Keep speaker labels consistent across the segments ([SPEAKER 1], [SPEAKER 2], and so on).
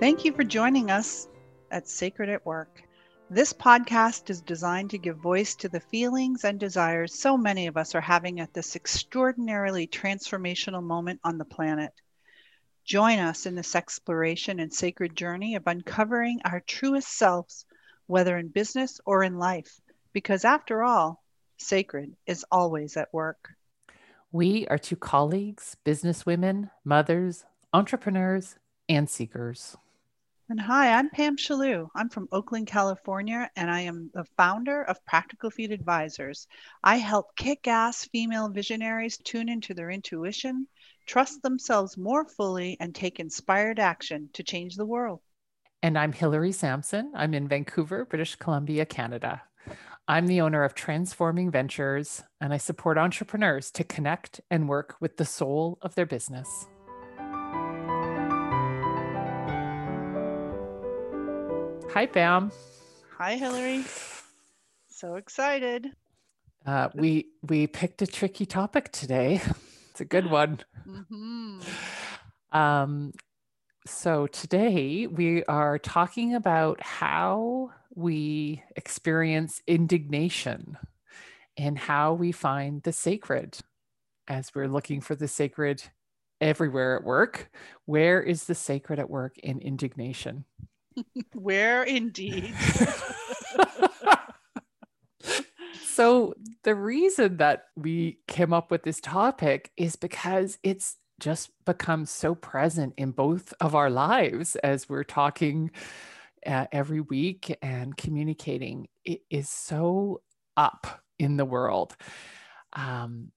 [SPEAKER 1] Thank you for joining us at Sacred at Work. This podcast is designed to give voice to the feelings and desires so many of us are having at this extraordinarily transformational moment on the planet. Join us in this exploration and sacred journey of uncovering our truest selves, whether in business or in life, because after all, sacred is always at work.
[SPEAKER 2] We are two colleagues, businesswomen, mothers, entrepreneurs, and seekers.
[SPEAKER 1] And hi, I'm Pam Shalou. I'm from Oakland, California, and I am the founder of Practical Feet Advisors. I help kick ass female visionaries tune into their intuition, trust themselves more fully, and take inspired action to change the world.
[SPEAKER 2] And I'm Hilary Sampson. I'm in Vancouver, British Columbia, Canada. I'm the owner of Transforming Ventures, and I support entrepreneurs to connect and work with the soul of their business. Hi, Pam.
[SPEAKER 1] Hi, Hilary. So excited.
[SPEAKER 2] Uh, we we picked a tricky topic today. It's a good one.
[SPEAKER 1] Mm-hmm.
[SPEAKER 2] Um, so today we are talking about how we experience indignation and how we find the sacred as we're looking for the sacred everywhere at work. Where is the sacred at work in indignation?
[SPEAKER 1] Where indeed.
[SPEAKER 2] so, the reason that we came up with this topic is because it's just become so present in both of our lives as we're talking uh, every week and communicating. It is so up in the world um,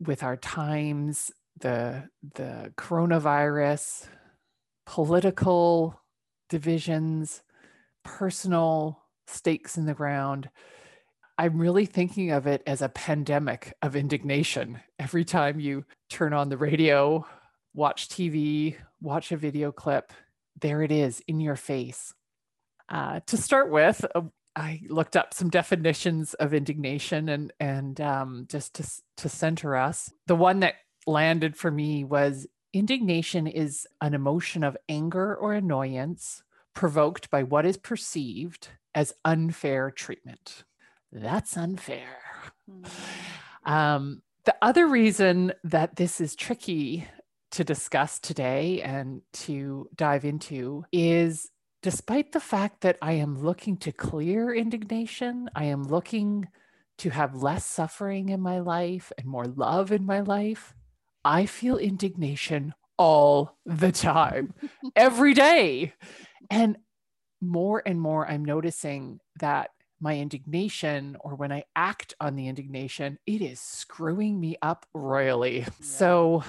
[SPEAKER 2] with our times, the the coronavirus, political divisions, personal stakes in the ground. I'm really thinking of it as a pandemic of indignation. Every time you turn on the radio, watch TV, watch a video clip, there it is in your face. Uh, to start with, uh, I looked up some definitions of indignation and and um, just to to center us. The one that landed for me was Indignation is an emotion of anger or annoyance provoked by what is perceived as unfair treatment. That's unfair. Mm-hmm. Um, the other reason that this is tricky to discuss today and to dive into is despite the fact that I am looking to clear indignation, I am looking to have less suffering in my life and more love in my life. I feel indignation all the time, every day. And more and more, I'm noticing that my indignation or when I act on the indignation, it is screwing me up royally. Yeah. So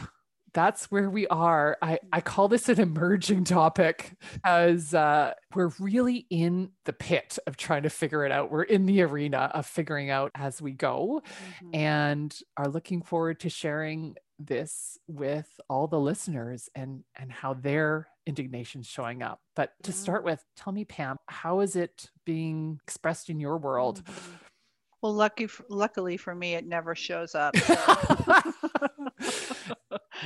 [SPEAKER 2] that's where we are. I, I call this an emerging topic as uh, we're really in the pit of trying to figure it out. We're in the arena of figuring out as we go mm-hmm. and are looking forward to sharing this with all the listeners and and how their indignation is showing up. But to start with tell me pam how is it being expressed in your world?
[SPEAKER 1] Mm-hmm. well lucky luckily for me it never shows up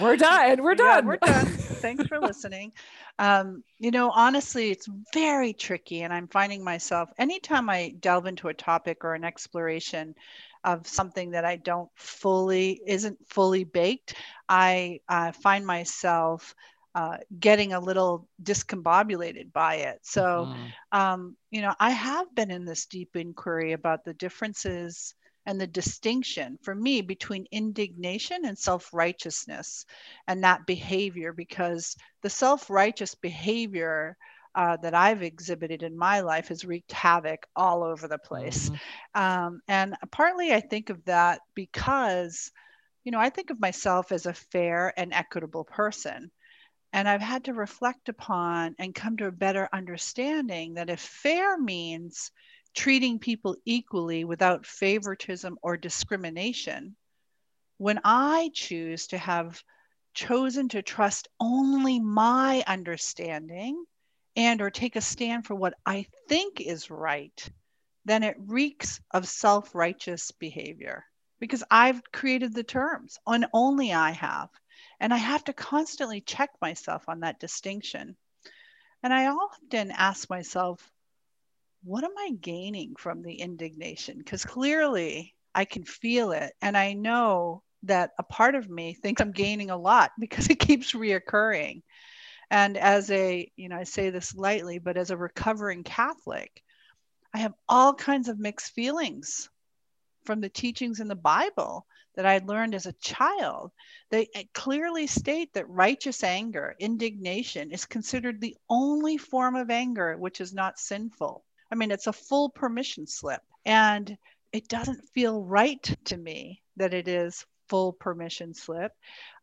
[SPEAKER 2] we're done. We're done.
[SPEAKER 1] yeah, we're done. Thanks for listening. Um, you know honestly it's very tricky and i'm finding myself anytime i delve into a topic or an exploration of something that I don't fully isn't fully baked, I uh, find myself uh, getting a little discombobulated by it. So, mm-hmm. um, you know, I have been in this deep inquiry about the differences and the distinction for me between indignation and self righteousness and that behavior, because the self righteous behavior uh, that I've exhibited in my life has wreaked havoc all over the place. Mm-hmm. Um, and partly I think of that because, you know, I think of myself as a fair and equitable person. And I've had to reflect upon and come to a better understanding that if fair means treating people equally without favoritism or discrimination, when I choose to have chosen to trust only my understanding and or take a stand for what I think is right, then it reeks of self-righteous behavior because I've created the terms and only I have. And I have to constantly check myself on that distinction. And I often ask myself, what am I gaining from the indignation? Because clearly I can feel it. And I know that a part of me thinks I'm gaining a lot because it keeps reoccurring. And as a, you know, I say this lightly, but as a recovering Catholic, I have all kinds of mixed feelings from the teachings in the Bible that I learned as a child. They clearly state that righteous anger, indignation, is considered the only form of anger which is not sinful. I mean, it's a full permission slip. And it doesn't feel right to me that it is full permission slip.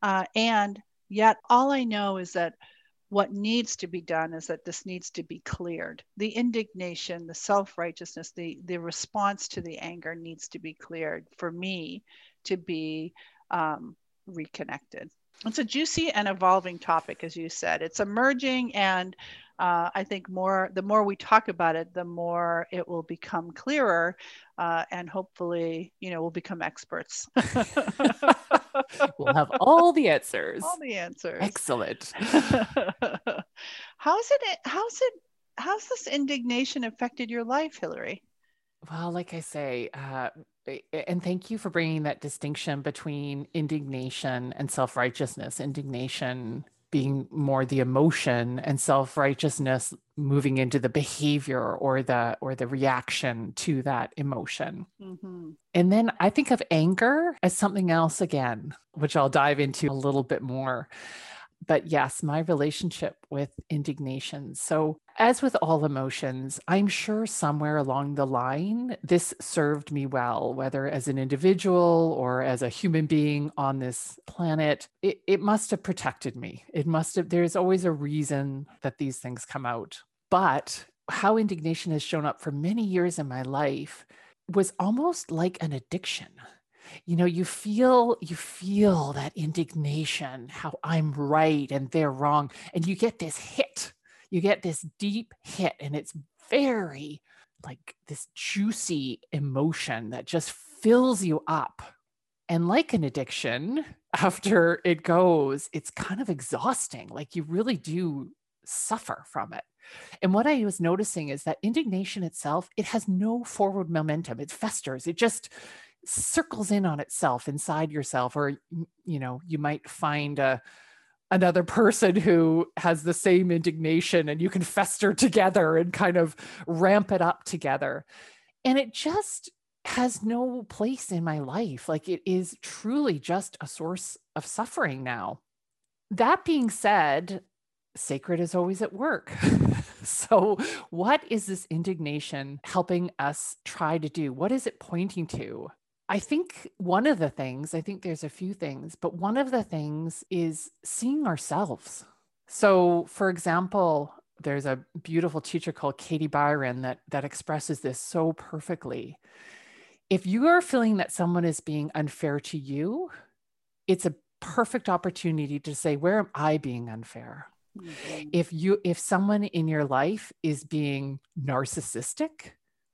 [SPEAKER 1] Uh, and yet, all I know is that what needs to be done is that this needs to be cleared. The indignation, the self righteousness, the, the response to the anger needs to be cleared for me to be um, reconnected. It's a juicy and evolving topic, as you said. It's emerging, and uh, I think more the more we talk about it, the more it will become clearer, uh, and hopefully, you know, we'll become experts.
[SPEAKER 2] we'll have all the answers.
[SPEAKER 1] All the answers.
[SPEAKER 2] Excellent.
[SPEAKER 1] how's it? Eh, how's it? How's this indignation affected your life, Hillary?
[SPEAKER 2] Well, like I say, uh, eh, eh, and thank you for bringing that distinction between indignation and self righteousness. Indignation being more the emotion and self-righteousness moving into the behavior or the or the reaction to that emotion mm-hmm. and then i think of anger as something else again which i'll dive into a little bit more but yes, my relationship with indignation. So, as with all emotions, I'm sure somewhere along the line, this served me well, whether as an individual or as a human being on this planet. It, it must have protected me. It must have, there's always a reason that these things come out. But how indignation has shown up for many years in my life was almost like an addiction you know you feel you feel that indignation how i'm right and they're wrong and you get this hit you get this deep hit and it's very like this juicy emotion that just fills you up and like an addiction after it goes it's kind of exhausting like you really do suffer from it and what I was noticing is that indignation itself, it has no forward momentum. It festers. It just, circles in on itself inside yourself or you know you might find a another person who has the same indignation and you can fester together and kind of ramp it up together. And it just has no place in my life. Like it is truly just a source of suffering now. That being said sacred is always at work. So what is this indignation helping us try to do? What is it pointing to I think one of the things, I think there's a few things, but one of the things is seeing ourselves. So, for example, there's a beautiful teacher called Katie Byron that, that expresses this so perfectly. If you are feeling that someone is being unfair to you, it's a perfect opportunity to say, Where am I being unfair? Mm-hmm. If you if someone in your life is being narcissistic,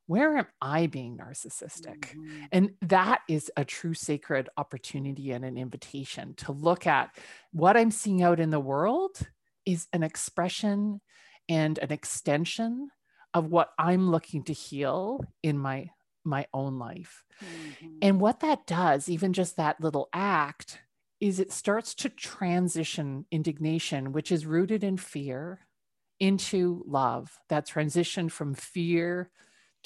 [SPEAKER 2] where am I being narcissistic? Mm-hmm. And that is a true sacred opportunity and an invitation to look at what I'm seeing out in the world is an expression and an extension of what I'm looking to heal in my my own life. Mm-hmm. And what that does, even just that little act, is it starts to transition indignation, which is rooted in fear, into love. That transition from fear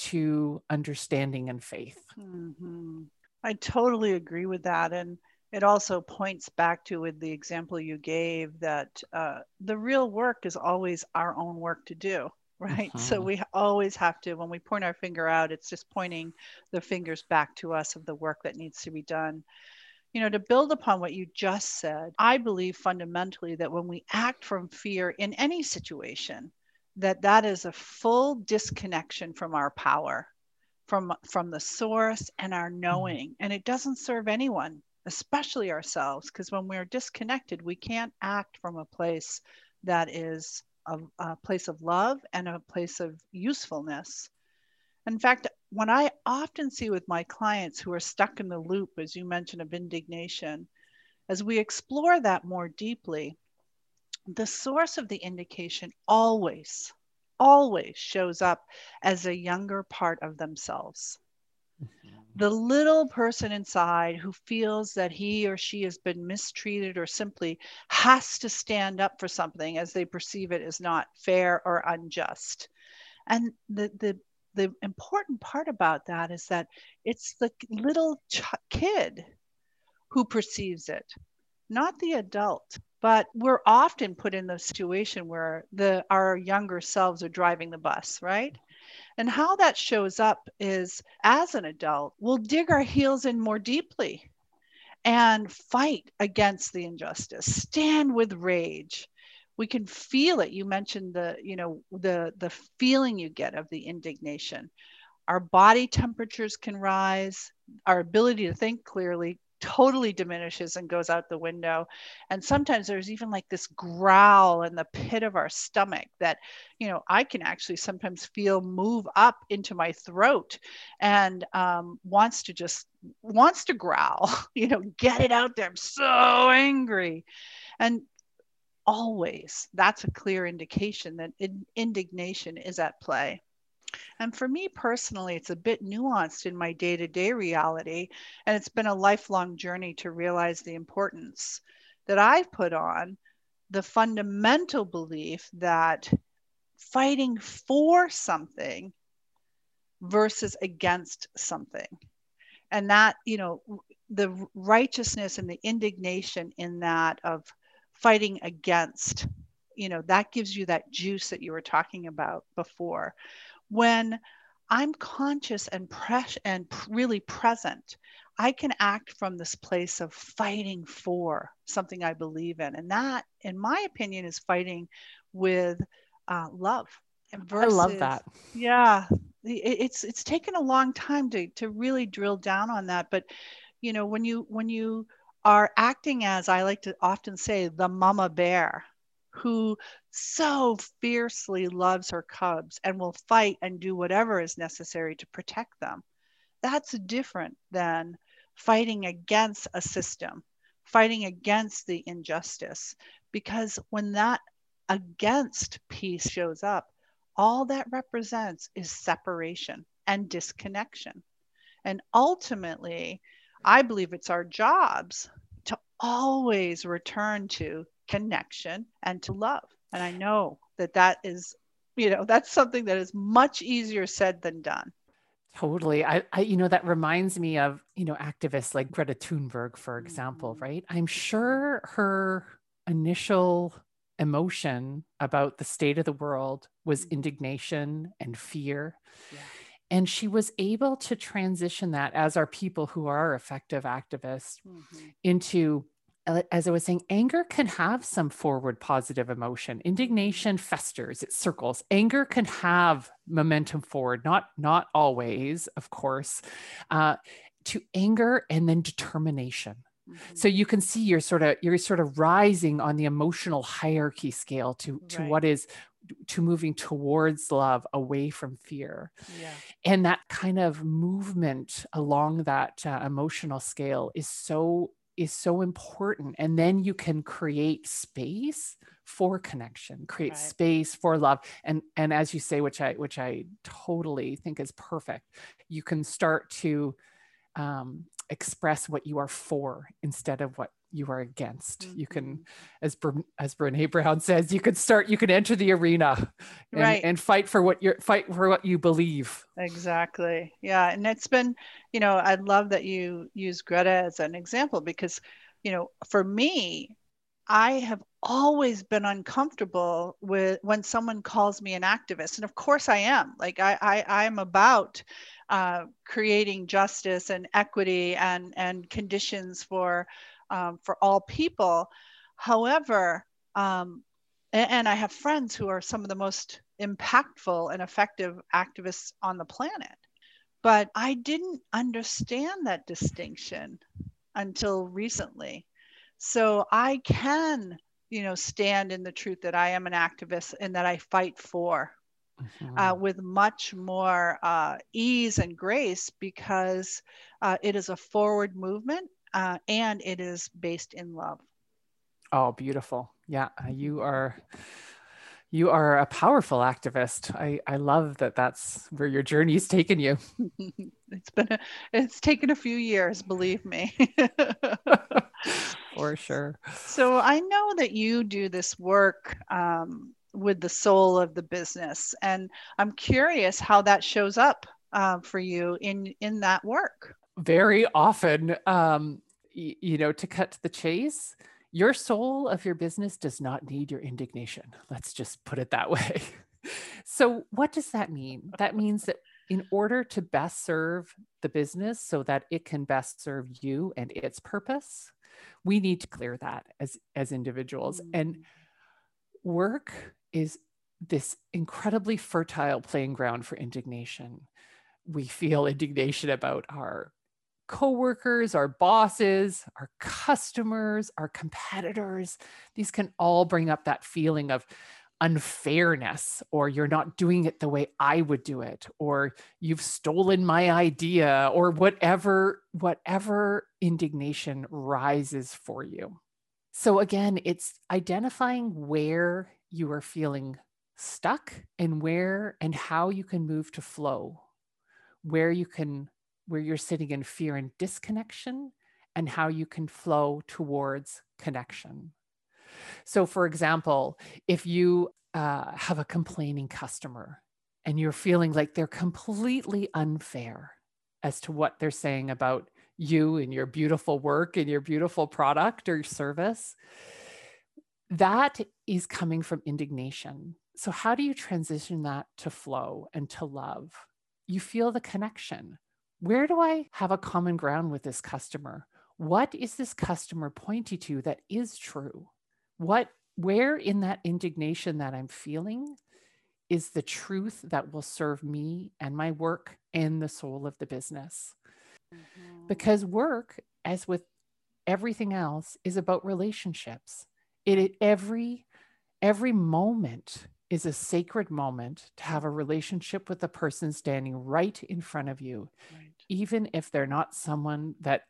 [SPEAKER 2] to understanding and faith. Mm-hmm.
[SPEAKER 1] I totally agree with that. And it also points back to with the example you gave that uh, the real work is always our own work to do right so mm-hmm. we always have to when we point our finger out it's just pointing the fingers back to us of the work that needs to be done you know to build upon what you just said i believe fundamentally that when we act from fear in any situation that that is a full disconnection from our power from from the source and our mm-hmm. knowing and it doesn't serve anyone especially ourselves because when we're disconnected we can't act from a place that is a, a place of love and a place of usefulness in fact when i often see with my clients who are stuck in the loop as you mentioned of indignation as we explore that more deeply the source of the indication always, always shows up as a younger part of themselves. Mm-hmm. The little person inside who feels that he or she has been mistreated or simply has to stand up for something as they perceive it as not fair or unjust. And the, the, the important part about that is that it's the little ch- kid who perceives it, not the adult. But we're often put in the situation where the our younger selves are driving the bus, right? And how that shows up is as an adult, we'll dig our heels in more deeply and fight against the injustice, stand with rage. We can feel it. You mentioned the, you know, the the feeling you get of the indignation. Our body temperatures can rise, our ability to think clearly totally diminishes and goes out the window. And sometimes there's even like this growl in the pit of our stomach that, you know, I can actually sometimes feel move up into my throat and um, wants to just wants to growl, you know, get it out there. I'm so angry. And always that's a clear indication that in, indignation is at play. And for me personally, it's a bit nuanced in my day to day reality. And it's been a lifelong journey to realize the importance that I've put on the fundamental belief that fighting for something versus against something. And that, you know, the righteousness and the indignation in that of fighting against, you know, that gives you that juice that you were talking about before when I'm conscious and pres- and really present, I can act from this place of fighting for something I believe in, and that, in my opinion, is fighting with uh, love.
[SPEAKER 2] Versus, I love that.
[SPEAKER 1] Yeah, it's it's taken a long time to to really drill down on that, but you know when you when you are acting as I like to often say the mama bear, who so fiercely loves her cubs and will fight and do whatever is necessary to protect them. That's different than fighting against a system, fighting against the injustice. Because when that against piece shows up, all that represents is separation and disconnection. And ultimately, I believe it's our jobs to always return to connection and to love. And I know that that is, you know, that's something that is much easier said than done.
[SPEAKER 2] Totally. I, I, you know, that reminds me of, you know, activists like Greta Thunberg, for example, mm-hmm. right? I'm sure her initial emotion about the state of the world was mm-hmm. indignation and fear. Yeah. And she was able to transition that, as are people who are effective activists, mm-hmm. into as I was saying, anger can have some forward positive emotion. Indignation festers, it circles. Anger can have momentum forward, not not always, of course, uh, to anger and then determination. Mm-hmm. So you can see you're sort of you're sort of rising on the emotional hierarchy scale to to right. what is to moving towards love away from fear yeah. and that kind of movement along that uh, emotional scale is so is so important. And then you can create space for connection, create right. space for love. And and as you say, which I which I totally think is perfect, you can start to um, express what you are for instead of what you are against. Mm-hmm. You can, mm-hmm. as as Brene Brown says, you could start, you can enter the arena, and, right. and fight for what you're fight for what you believe.
[SPEAKER 1] Exactly. Yeah, and it's been, you know, I love that you use Greta as an example because, you know, for me, I have always been uncomfortable with when someone calls me an activist, and of course I am. Like I, I, I am about uh, creating justice and equity and and conditions for um, for all people. However, um, and, and I have friends who are some of the most impactful and effective activists on the planet. But I didn't understand that distinction until recently. So I can, you know, stand in the truth that I am an activist and that I fight for mm-hmm. uh, with much more uh, ease and grace because uh, it is a forward movement uh, and it is based in love.
[SPEAKER 2] Oh, beautiful. Yeah, you are you are a powerful activist. I, I love that that's where your journey's taken you.
[SPEAKER 1] it's been a, it's taken a few years, believe me.
[SPEAKER 2] For sure.
[SPEAKER 1] So I know that you do this work um, with the soul of the business, and I'm curious how that shows up uh, for you in in that work.
[SPEAKER 2] Very often, um, y- you know, to cut to the chase your soul of your business does not need your indignation. Let's just put it that way. so, what does that mean? That means that in order to best serve the business so that it can best serve you and its purpose, we need to clear that as, as individuals. Mm-hmm. And mm. work is this incredibly fertile playing ground for indignation. We feel indignation about our coworkers, our bosses, our customers, our competitors. These can all bring up that feeling of unfairness or you're not doing it the way I would do it or you've stolen my idea or whatever whatever indignation rises for you. So again, it's identifying where you are feeling stuck and where and how you can move to flow. Where you can where you're sitting in fear and disconnection and how you can flow towards connection. So, for example, if you uh, have a complaining customer and you're feeling like they're completely unfair as to what they're saying about you and your beautiful work and your beautiful product or service, that is coming from indignation. So, how do you transition that to flow and to love? You feel the connection where do I have a common ground with this customer? What is this customer pointing to that is true? What, where in that indignation that I'm feeling is the truth that will serve me and my work and the soul of the business? Mm-hmm. Because work, as with everything else, is about relationships. It, it every every moment is a sacred moment to have a relationship with the person standing right in front of you, right. Even if they're not someone that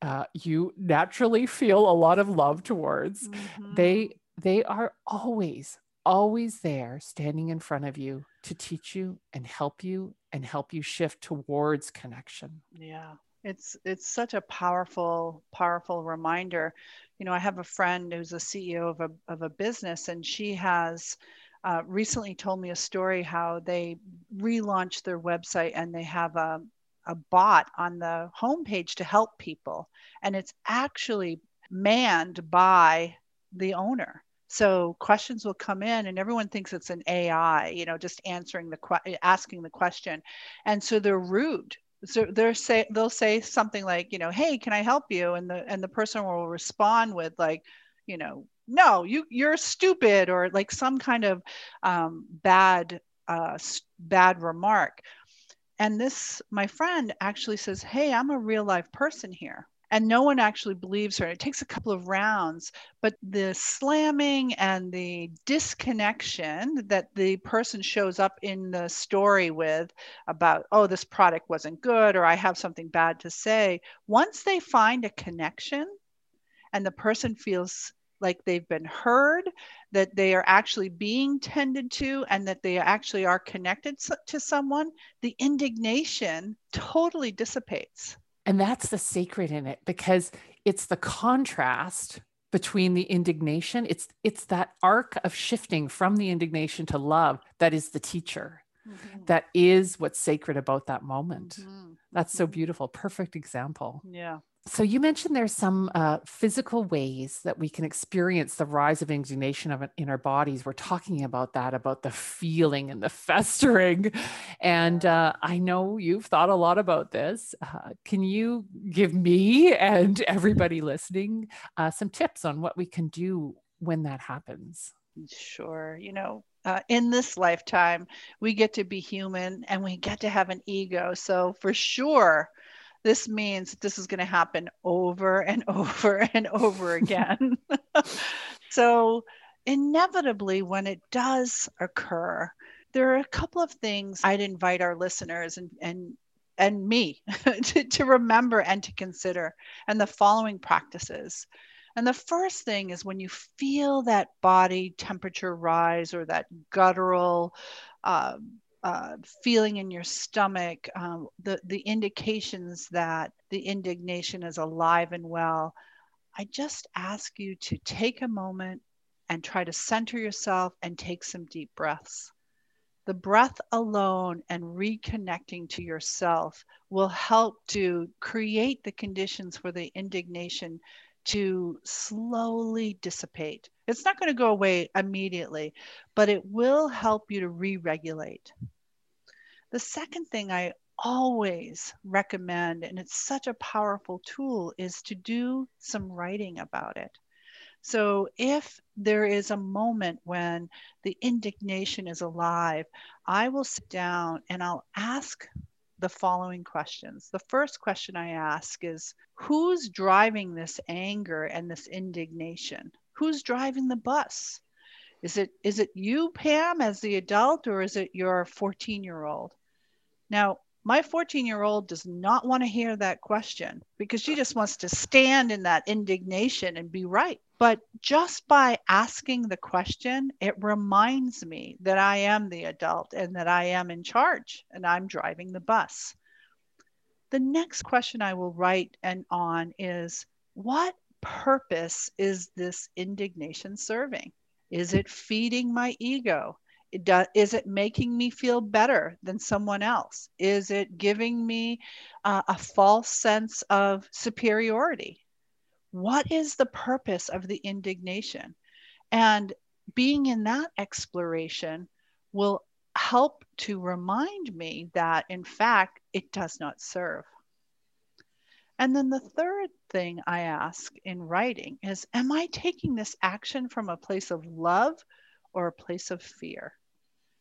[SPEAKER 2] uh, you naturally feel a lot of love towards. Mm-hmm. They they are always always there, standing in front of you to teach you and help you and help you shift towards connection.
[SPEAKER 1] Yeah it's it's such a powerful powerful reminder you know i have a friend who's a ceo of a, of a business and she has uh, recently told me a story how they relaunched their website and they have a, a bot on the homepage to help people. And it's actually manned by the owner. So questions will come in and everyone thinks it's an AI, you know, just answering the asking the question. And so they're rude. So they're say they'll say something like, you know, hey, can I help you? And the and the person will respond with like, you know, no you you're stupid or like some kind of um, bad uh, bad remark and this my friend actually says hey i'm a real life person here and no one actually believes her. It takes a couple of rounds, but the slamming and the disconnection that the person shows up in the story with about, oh, this product wasn't good, or I have something bad to say, once they find a connection and the person feels like they've been heard, that they are actually being tended to, and that they actually are connected to someone, the indignation totally dissipates.
[SPEAKER 2] And that's the sacred in it because it's the contrast between the indignation it's it's that arc of shifting from the indignation to love that is the teacher mm-hmm. that is what's sacred about that moment mm-hmm. that's so mm-hmm. beautiful perfect example
[SPEAKER 1] yeah
[SPEAKER 2] so you mentioned there's some uh, physical ways that we can experience the rise of indignation of in our bodies. We're talking about that, about the feeling and the festering. And uh, I know you've thought a lot about this. Uh, can you give me and everybody listening uh, some tips on what we can do when that happens?
[SPEAKER 1] Sure. You know, uh, in this lifetime, we get to be human and we get to have an ego. So, for sure, this means this is going to happen over and over and over again. so, inevitably, when it does occur, there are a couple of things I'd invite our listeners and, and and me to, to remember and to consider and the following practices And the first thing is when you feel that body temperature rise or that guttural uh, uh, feeling in your stomach, um, the, the indications that the indignation is alive and well, I just ask you to take a moment and try to center yourself and take some deep breaths. The breath alone and reconnecting to yourself will help to create the conditions for the indignation to slowly dissipate. It's not going to go away immediately, but it will help you to re regulate. The second thing I always recommend, and it's such a powerful tool, is to do some writing about it. So if there is a moment when the indignation is alive, I will sit down and I'll ask the following questions. The first question I ask is Who's driving this anger and this indignation? Who's driving the bus? Is it is it you, Pam, as the adult, or is it your 14 year old? Now, my 14 year old does not want to hear that question because she just wants to stand in that indignation and be right. But just by asking the question, it reminds me that I am the adult and that I am in charge and I'm driving the bus. The next question I will write and on is what purpose is this indignation serving? Is it feeding my ego? Is it making me feel better than someone else? Is it giving me uh, a false sense of superiority? What is the purpose of the indignation? And being in that exploration will help to remind me that, in fact, it does not serve. And then the third thing I ask in writing is Am I taking this action from a place of love or a place of fear?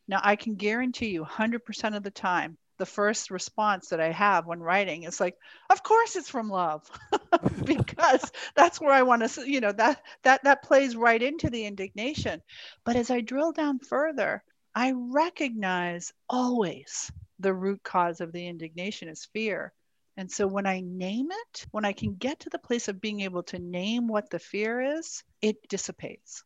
[SPEAKER 1] Now, I can guarantee you 100% of the time, the first response that I have when writing is like, of course it's from love, because that's where I want to, you know, that that that plays right into the indignation. But as I drill down further, I recognize always the root cause of the indignation is fear. And so when I name it, when I can get to the place of being able to name what the fear is, it dissipates.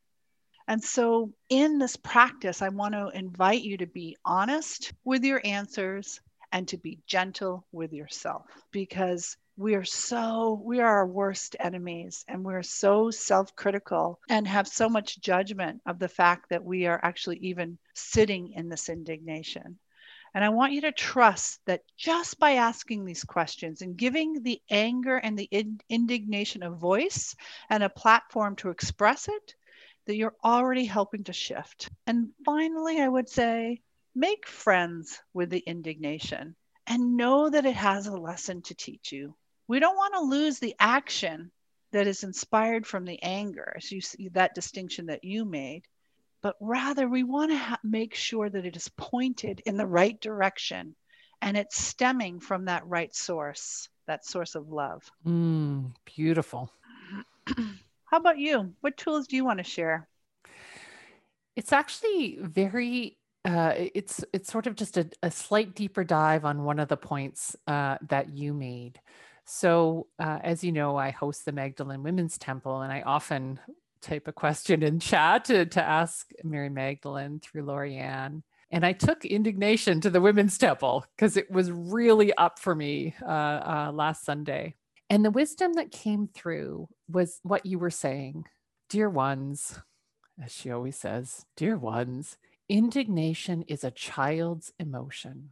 [SPEAKER 1] And so, in this practice, I want to invite you to be honest with your answers and to be gentle with yourself because we are so, we are our worst enemies and we're so self critical and have so much judgment of the fact that we are actually even sitting in this indignation. And I want you to trust that just by asking these questions and giving the anger and the in- indignation a voice and a platform to express it, that you're already helping to shift. And finally, I would say make friends with the indignation and know that it has a lesson to teach you. We don't want to lose the action that is inspired from the anger, as you see that distinction that you made, but rather we want to ha- make sure that it is pointed in the right direction and it's stemming from that right source, that source of love.
[SPEAKER 2] Mm, beautiful.
[SPEAKER 1] How about you? What tools do you want to share?
[SPEAKER 2] It's actually very uh, it's it's sort of just a, a, slight deeper dive on one of the points uh, that you made. So, uh, as you know, I host the Magdalene Women's Temple, and I often type a question in chat to, to ask Mary Magdalene through Lorianne. And I took indignation to the Women's Temple because it was really up for me uh, uh, last Sunday. And the wisdom that came through was what you were saying. Dear ones, as she always says, dear ones, indignation is a child's emotion.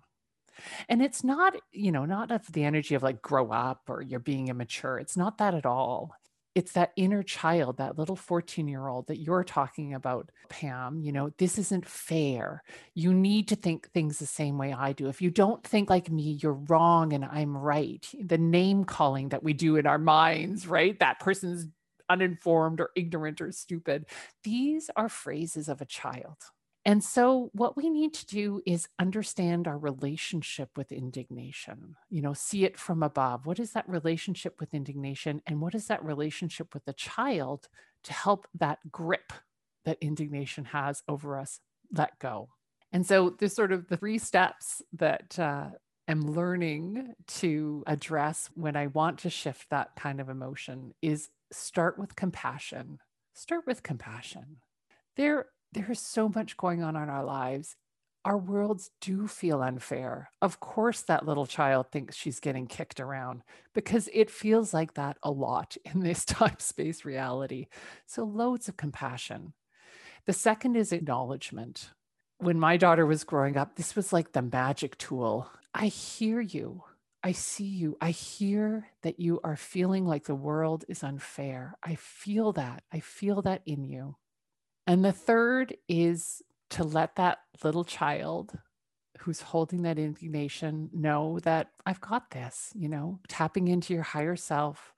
[SPEAKER 2] And it's not, you know, not of the energy of like grow up or you're being immature. It's not that at all it's that inner child, that little 14 year old that you're talking about, Pam. You know, this isn't fair. You need to think things the same way I do. If you don't think like me, you're wrong and I'm right. The name calling that we do in our minds, right? That person's uninformed or ignorant or stupid. These are phrases of a child. And so, what we need to do is understand our relationship with indignation, you know, see it from above. What is that relationship with indignation? And what is that relationship with the child to help that grip that indignation has over us let go? And so, there's sort of the three steps that uh, am learning to address when I want to shift that kind of emotion is start with compassion. Start with compassion. There, there is so much going on in our lives. Our worlds do feel unfair. Of course, that little child thinks she's getting kicked around because it feels like that a lot in this time space reality. So, loads of compassion. The second is acknowledgement. When my daughter was growing up, this was like the magic tool. I hear you. I see you. I hear that you are feeling like the world is unfair. I feel that. I feel that in you. And the third is to let that little child who's holding that indignation know that I've got this, you know, tapping into your higher self,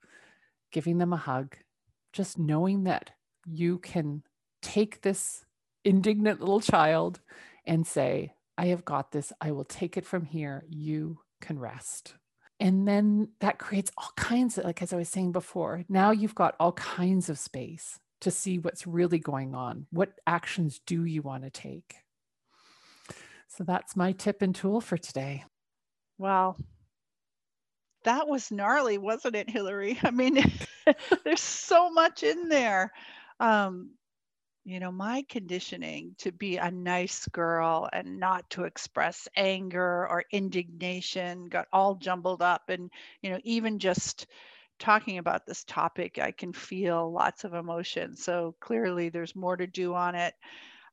[SPEAKER 2] giving them a hug, just knowing that you can take this indignant little child and say, I have got this. I will take it from here. You can rest. And then that creates all kinds of, like as I was saying before, now you've got all kinds of space to see what's really going on. What actions do you want to take? So that's my tip and tool for today.
[SPEAKER 1] Wow. That was gnarly, wasn't it, Hillary? I mean, there's so much in there. Um, you know, my conditioning to be a nice girl and not to express anger or indignation got all jumbled up. And, you know, even just talking about this topic, I can feel lots of emotion. So clearly there's more to do on it.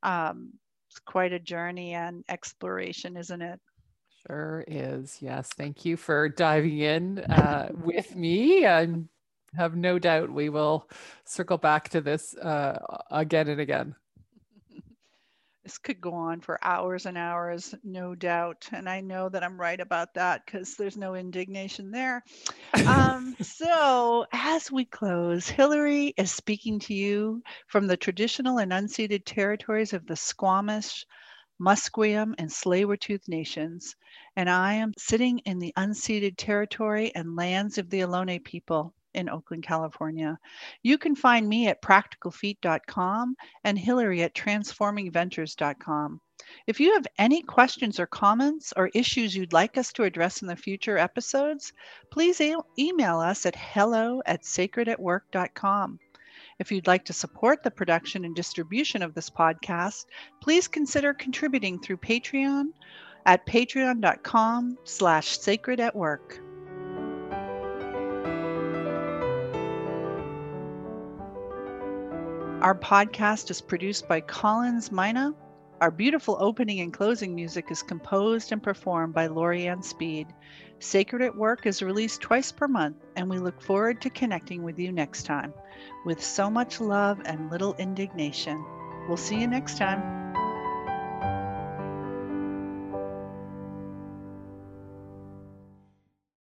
[SPEAKER 1] Um, it's quite a journey and exploration, isn't it?
[SPEAKER 2] Sure is. Yes. Thank you for diving in uh, with me. I'm have no doubt we will circle back to this uh, again and again.
[SPEAKER 1] This could go on for hours and hours, no doubt. And I know that I'm right about that because there's no indignation there. Um, so, as we close, Hillary is speaking to you from the traditional and unceded territories of the Squamish, Musqueam, and Tsleil-Waututh nations. And I am sitting in the unceded territory and lands of the Ohlone people in Oakland, California. You can find me at practicalfeet.com and Hillary at transformingventures.com. If you have any questions or comments or issues you'd like us to address in the future episodes, please e- email us at hello at sacredatwork.com. If you'd like to support the production and distribution of this podcast, please consider contributing through Patreon at patreon.com slash sacred at work. Our podcast is produced by Collins Mina. Our beautiful opening and closing music is composed and performed by Lorianne Speed. Sacred at Work is released twice per month, and we look forward to connecting with you next time with so much love and little indignation. We'll see you next time.